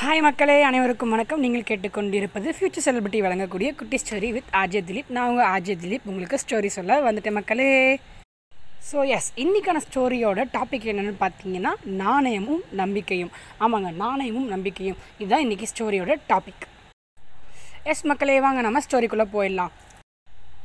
Hi மக்களே அனைவருக்கும் வணக்கம். நீங்கள் கேட்டுக்கொண்டிருப்பது ஃபியூச்சர் செலிபிரிட்டி வழங்கக்கூடிய குட்டி ஸ்டோரி வித் ஆஜய் திலீப். நான் உங்கள் ஆஜய் திலீப். உங்களுக்கு ஸ்டோரி சொல்ல வந்துட்டேன் மக்களே. ஸோ எஸ் இன்றைக்கான ஸ்டோரியோட டாபிக் என்னென்னு பார்த்தீங்கன்னா நாணயமும் நம்பிக்கையும். ஆமாங்க நாணயமும் நம்பிக்கையும். இதுதான் இன்றைக்கி ஸ்டோரியோட டாபிக் எஸ் மக்களே வாங்க நம்ம ஸ்டோரிக்குள்ளே போயிடலாம்.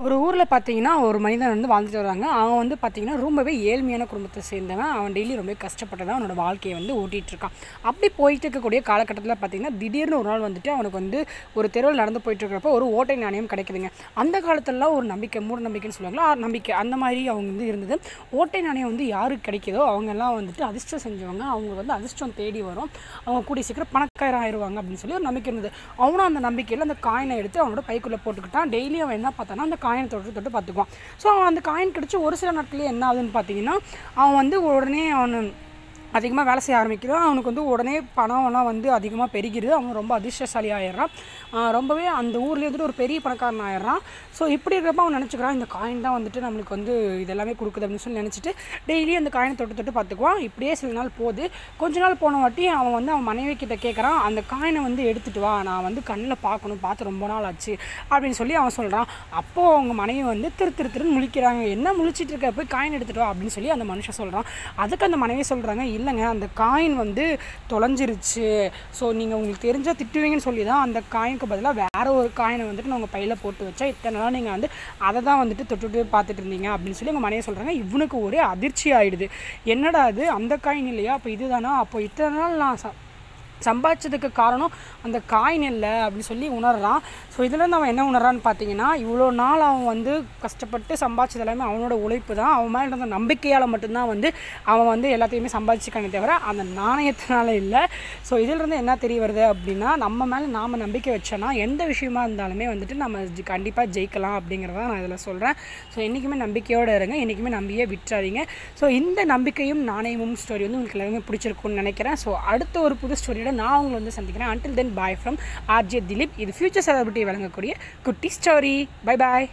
ஒரு ஊரில் பார்த்தீங்கன்னா ஒரு மனிதன் வந்து வாழ்ந்துட்டு வராங்க. அவன் வந்து பார்த்தீங்கன்னா ரொம்பவே ஏழ்மையான குடும்பத்தை சேர்ந்தவன். அவன் டெய்லி ரொம்ப கஷ்டப்பட்டு தான் அவனோட வாழ்க்கையை வந்து ஓட்டிகிட்டு இருக்கான் அப்படி போயிட்டு இருக்கக்கூடிய காலகட்டத்தில் பார்த்தீங்கன்னா திடீர்னு ஒரு நாள் வந்துட்டு அவனுக்கு வந்து ஒரு தெருவில் நடந்து போயிட்டுருக்கிறப்ப ஒரு ஓட்டை நாணயம் கிடைக்குதுங்க. அந்த காலத்திலலாம் ஒரு நம்பிக்கை மூட நம்பிக்கைன்னு சொல்லுவாங்களா? நம்பிக்கை. அந்த மாதிரி அவங்க வந்து இருந்தது. ஓட்டை நாணயம் வந்து யாருக்கு கிடைக்கிதோ அவங்கெல்லாம் வந்துட்டு அதிர்ஷ்டம் செஞ்சவங்க அவங்க வந்து அதிர்ஷ்டம் தேடி வரும். அவங்க கூடிய சீக்கிரம் பணக்காரம் ஆயிடுவாங்க அப்படின்னு சொல்லி ஒரு நம்பிக்கை இருந்தது. அவனும் அந்த நம்பிக்கையில் அந்த காயினை எடுத்து அவனோட பைக்குள்ளே போட்டுக்கிட்டான். டெய்லி அவன் என்ன பார்த்தானா அந்த காயினை தொட்டு தொட்டு பார்த்துக்குவான். ஸோ அவன் அந்த காயின் கிடச்சி ஒரு சில நாட்களே என்ன ஆகுதுன்னு பார்த்தீங்கன்னா அவன் வந்து உடனே அவன் அதிகமாக வேலை செய்ய ஆரம்பிக்கிறான் அவனுக்கு வந்து உடனே பணம்லாம் வந்து அதிகமாக பெருகிடுது. அவன் ரொம்ப அதிர்ஷ்டசாலி ஆயிடுறான் ரொம்பவே அந்த ஊர்லேயே வந்துட்டு ஒரு பெரிய பணக்காரன் ஆயிடுறான். ஸோ இப்படி இருக்கிறப்ப அவன் நினச்சிக்கிறான் இந்த காயின் தான் வந்துட்டு நம்மளுக்கு வந்து இதெல்லாமே கொடுக்குது அப்படின்னு சொல்லி நினச்சிட்டு டெய்லியும் அந்த காயினை தொட்டு தொட்டு பார்த்துக்குவான். இப்படியே சில நாள் போகுது. கொஞ்ச நாள் போன வாட்டி அவன் வந்து அவன் மனைவி கிட்ட கேட்குறான் அந்த காயினை வந்து எடுத்துட்டு வா நான் வந்து கண்ணில் பார்க்கணும் பார்த்து ரொம்ப நாள் ஆச்சு அப்படின்னு சொல்லி அவன் சொல்கிறான் அப்போது அவங்க மனைவி வந்து திரு திரு திருன்னு முழிக்கிறாங்க. என்ன முழிச்சிட்டு இருக்க போய் காயின் எடுத்துட்டு வா அப்படின்னு சொல்லி அந்த மனுஷன் சொல்கிறான் அதுக்கு அந்த மனைவி சொல்கிறாங்க இல்லைங்க அந்த காயின் வந்து தொலைஞ்சிருச்சு. ஸோ நீங்கள் உங்களுக்கு தெரிஞ்சால் திட்டுவீங்கன்னு சொல்லி தான் அந்த காயினுக்கு பதிலாக வேறு ஒரு காயினை வந்துட்டு நான் உங்கள் பையில் போட்டு வச்சா இத்தனை நாள் நீங்கள் வந்து அதை தான் வந்துட்டு தொட்டுட்டு பார்த்துட்டு இருந்தீங்க அப்படின்னு சொல்லி உங்கள் மனைவி சொல்கிறாங்க இவனுக்கு ஒரே அதிர்ச்சி ஆயிடுது. என்னடா அது அந்த காயின் இல்லையா? அப்போ இதுதானா அப்போ இத்தனை நாள் நான் சம்பாதிச்சதுக்கு காரணம் அந்த காயின் இல்லை அப்படின்னு சொல்லி உணர்றான். ஸோ இதுலேருந்து அவன் என்ன உணர்றான்னு பார்த்தீங்கன்னா இவ்வளோ நாள் அவன் வந்து கஷ்டப்பட்டு சம்பாதிச்சது எல்லாமே அவனோட உழைப்பு தான். அவன் மேலே இருந்த நம்பிக்கையால் மட்டும்தான் வந்து அவன் வந்து எல்லாத்தையுமே சம்பாதிச்சிக்கானே தவிர அந்த நாணயத்தினால இல்லை. ஸோ இதிலிருந்து என்ன தெரிய வருது அப்படின்னா நம்ம மேலே நாம் நம்பிக்கை வச்சோன்னா எந்த விஷயமா இருந்தாலுமே வந்துட்டு நம்ம கண்டிப்பாக ஜெயிக்கலாம் அப்படிங்கிறத நான் இதில் சொல்கிறேன் ஸோ என்றைக்குமே நம்பிக்கையோடு இருங்க. என்றைக்குமே நம்பியே விட்டுறாதீங்க. ஸோ இந்த நம்பிக்கையும் நாணயமும் ஸ்டோரி வந்து உங்களுக்கு எல்லாருமே பிடிச்சிருக்கும்னு நினைக்கிறேன். ஸோ அடுத்த ஒரு புது ஸ்டோரியோட நான் உங்களை வந்து சந்திக்கிறேன். Until then bye from RJ Dilip இது ஃபியூச்சர் செலிபிரிட்டி வழங்கக்கூடிய குட்டி ஸ்டோரி பை பாய்